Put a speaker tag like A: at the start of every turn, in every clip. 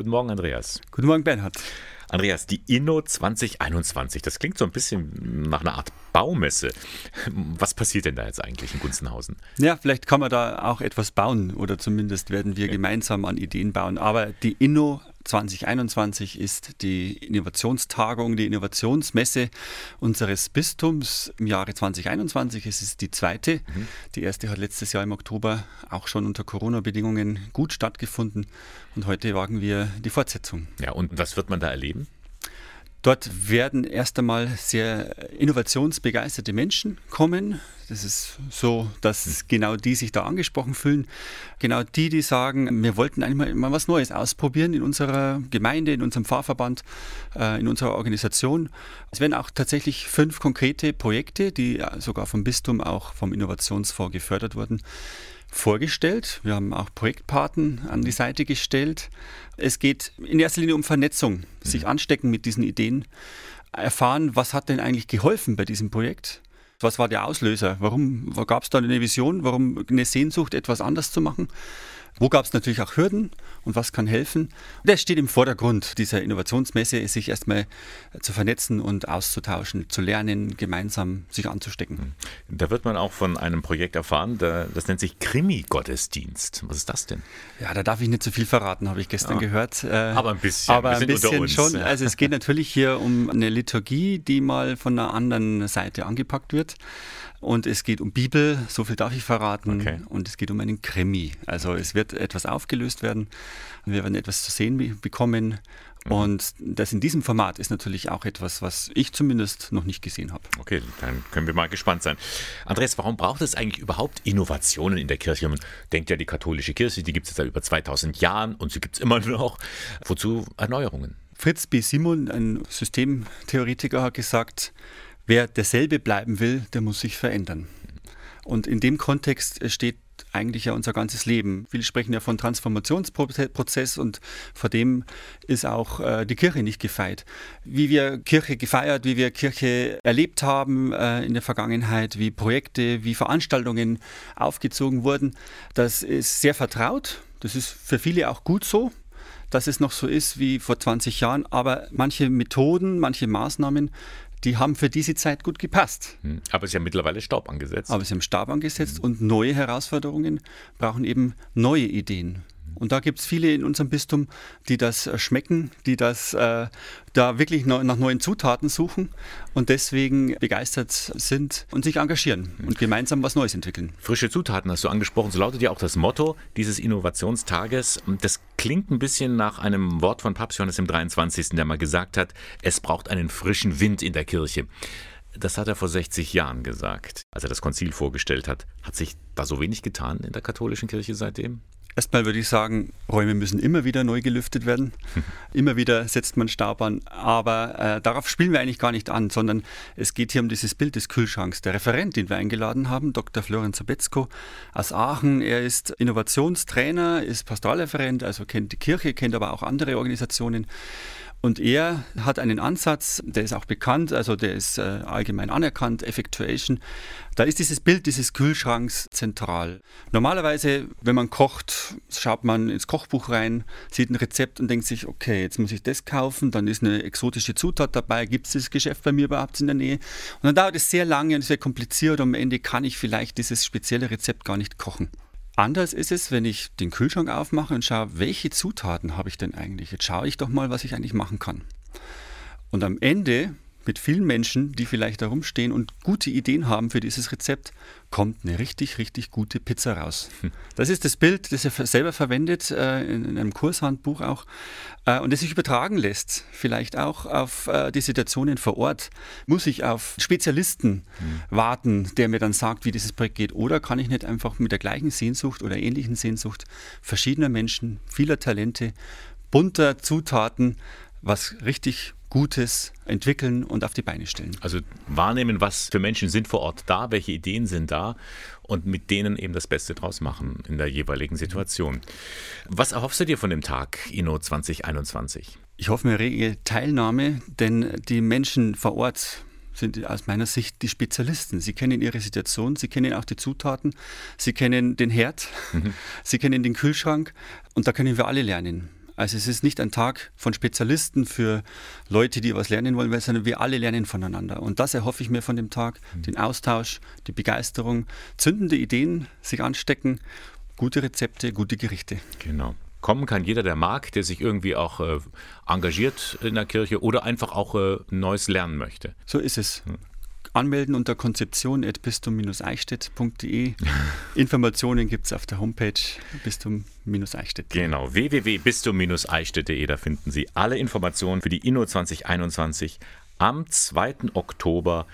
A: Guten Morgen, Andreas.
B: Guten Morgen, Bernhard.
A: Andreas, die Inno 2021, das klingt so ein bisschen nach einer Art Baumesse. Was passiert denn da jetzt eigentlich in Gunzenhausen?
B: Ja, vielleicht kann man da auch etwas bauen oder zumindest werden wir gemeinsam an Ideen bauen. Aber die Inno 2021 ist die Innovationstagung, die Innovationsmesse unseres Bistums im Jahre 2021. Es ist die zweite. Mhm. Die erste hat letztes Jahr im Oktober auch schon unter Corona-Bedingungen gut stattgefunden. Und heute wagen wir die Fortsetzung.
A: Ja, und was wird man da erleben?
B: Dort werden erst einmal sehr innovationsbegeisterte Menschen kommen. Das ist so, dass genau die sich da angesprochen fühlen. Genau die, die sagen, wir wollten eigentlich mal was Neues ausprobieren in unserer Gemeinde, in unserem Pfarrverband, äh, in unserer Organisation. Es werden auch tatsächlich fünf konkrete Projekte, die sogar vom Bistum auch vom Innovationsfonds gefördert wurden, vorgestellt. Wir haben auch Projektpaten an die Seite gestellt. Es geht in erster Linie um Vernetzung, sich mhm. anstecken mit diesen Ideen, erfahren, was hat denn eigentlich geholfen bei diesem Projekt. Was war der Auslöser? Warum gab es da eine Vision? Warum eine Sehnsucht, etwas anders zu machen? Wo gab es natürlich auch Hürden und was kann helfen? Das steht im Vordergrund dieser Innovationsmesse, sich erstmal zu vernetzen und auszutauschen, zu lernen, gemeinsam sich anzustecken. Hm.
A: Da wird man auch von einem Projekt erfahren, das nennt sich Krimi-Gottesdienst. Was ist das denn?
B: Ja, da darf ich nicht zu so viel verraten, habe ich gestern ja. gehört.
A: Äh, aber ein bisschen.
B: Aber ein bisschen schon. Also es geht natürlich hier um eine Liturgie, die mal von einer anderen Seite angepackt wird. Und es geht um Bibel, so viel darf ich verraten. Okay. Und es geht um einen Krimi. Also es wird etwas aufgelöst werden. Wir werden etwas zu sehen bekommen. Mhm. Und das in diesem Format ist natürlich auch etwas, was ich zumindest noch nicht gesehen habe.
A: Okay, dann können wir mal gespannt sein. Andreas, warum braucht es eigentlich überhaupt Innovationen in der Kirche? Man denkt ja, die katholische Kirche, die gibt es seit über 2000 Jahren und sie gibt es immer noch. Wozu Erneuerungen?
B: Fritz B. Simon, ein Systemtheoretiker, hat gesagt, wer derselbe bleiben will, der muss sich verändern. Und in dem Kontext steht eigentlich ja unser ganzes Leben. Viele sprechen ja von Transformationsprozess und vor dem ist auch äh, die Kirche nicht gefeit. Wie wir Kirche gefeiert, wie wir Kirche erlebt haben äh, in der Vergangenheit, wie Projekte, wie Veranstaltungen aufgezogen wurden, das ist sehr vertraut. Das ist für viele auch gut so dass es noch so ist wie vor 20 Jahren, aber manche Methoden, manche Maßnahmen die haben für diese Zeit gut gepasst.
A: Hm. Aber sie haben mittlerweile Staub angesetzt.
B: Aber sie haben Staub angesetzt mhm. und neue Herausforderungen brauchen eben neue Ideen. Und da gibt es viele in unserem Bistum, die das äh, schmecken, die das äh, da wirklich nach neuen Zutaten suchen und deswegen begeistert sind und sich engagieren und gemeinsam was Neues entwickeln.
A: Frische Zutaten hast du angesprochen, so lautet ja auch das Motto dieses Innovationstages. Das klingt ein bisschen nach einem Wort von Papst Johannes im 23., der mal gesagt hat, es braucht einen frischen Wind in der Kirche. Das hat er vor 60 Jahren gesagt, als er das Konzil vorgestellt hat. Hat sich da so wenig getan in der katholischen Kirche seitdem?
B: Erstmal würde ich sagen, Räume müssen immer wieder neu gelüftet werden. immer wieder setzt man Staub an. Aber äh, darauf spielen wir eigentlich gar nicht an, sondern es geht hier um dieses Bild des Kühlschranks. Der Referent, den wir eingeladen haben, Dr. Florian Zabetzko aus Aachen, er ist Innovationstrainer, ist Pastoralreferent, also kennt die Kirche, kennt aber auch andere Organisationen. Und er hat einen Ansatz, der ist auch bekannt, also der ist äh, allgemein anerkannt, Effectuation. Da ist dieses Bild dieses Kühlschranks zentral. Normalerweise, wenn man kocht, schaut man ins Kochbuch rein, sieht ein Rezept und denkt sich, okay, jetzt muss ich das kaufen, dann ist eine exotische Zutat dabei, gibt es das Geschäft bei mir überhaupt in der Nähe? Und dann dauert es sehr lange und wird kompliziert und am Ende kann ich vielleicht dieses spezielle Rezept gar nicht kochen. Anders ist es, wenn ich den Kühlschrank aufmache und schaue, welche Zutaten habe ich denn eigentlich? Jetzt schaue ich doch mal, was ich eigentlich machen kann. Und am Ende mit vielen Menschen, die vielleicht da rumstehen und gute Ideen haben für dieses Rezept, kommt eine richtig, richtig gute Pizza raus. Hm. Das ist das Bild, das er selber verwendet, äh, in einem Kurshandbuch auch, äh, und das sich übertragen lässt, vielleicht auch auf äh, die Situationen vor Ort. Muss ich auf Spezialisten mhm. warten, der mir dann sagt, wie dieses Projekt geht, oder kann ich nicht einfach mit der gleichen Sehnsucht oder ähnlichen Sehnsucht verschiedener Menschen, vieler Talente, bunter Zutaten was richtig Gutes entwickeln und auf die Beine stellen.
A: Also wahrnehmen, was für Menschen sind vor Ort da, welche Ideen sind da und mit denen eben das Beste draus machen in der jeweiligen Situation. Was erhoffst du dir von dem Tag Inno 2021?
B: Ich hoffe mir rege Teilnahme, denn die Menschen vor Ort sind aus meiner Sicht die Spezialisten. Sie kennen ihre Situation, sie kennen auch die Zutaten, sie kennen den Herd, mhm. sie kennen den Kühlschrank und da können wir alle lernen. Also es ist nicht ein Tag von Spezialisten für Leute, die was lernen wollen, sondern wir alle lernen voneinander. Und das erhoffe ich mir von dem Tag, mhm. den Austausch, die Begeisterung, zündende Ideen sich anstecken, gute Rezepte, gute Gerichte.
A: Genau. Kommen kann jeder, der mag, der sich irgendwie auch äh, engagiert in der Kirche oder einfach auch äh, Neues lernen möchte.
B: So ist es. Anmelden unter konzeption.bistum-eichstätt.de. Informationen gibt es auf der Homepage bistum-eichstätt.
A: Genau, www.bistum-eichstätt.de. Da finden Sie alle Informationen für die Inno 2021 am 2. Oktober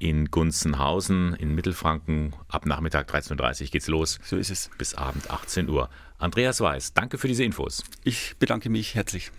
A: in Gunzenhausen in Mittelfranken. Ab Nachmittag 13.30 Uhr geht's los.
B: So ist es.
A: Bis Abend 18 Uhr. Andreas Weiß, danke für diese Infos.
B: Ich bedanke mich herzlich.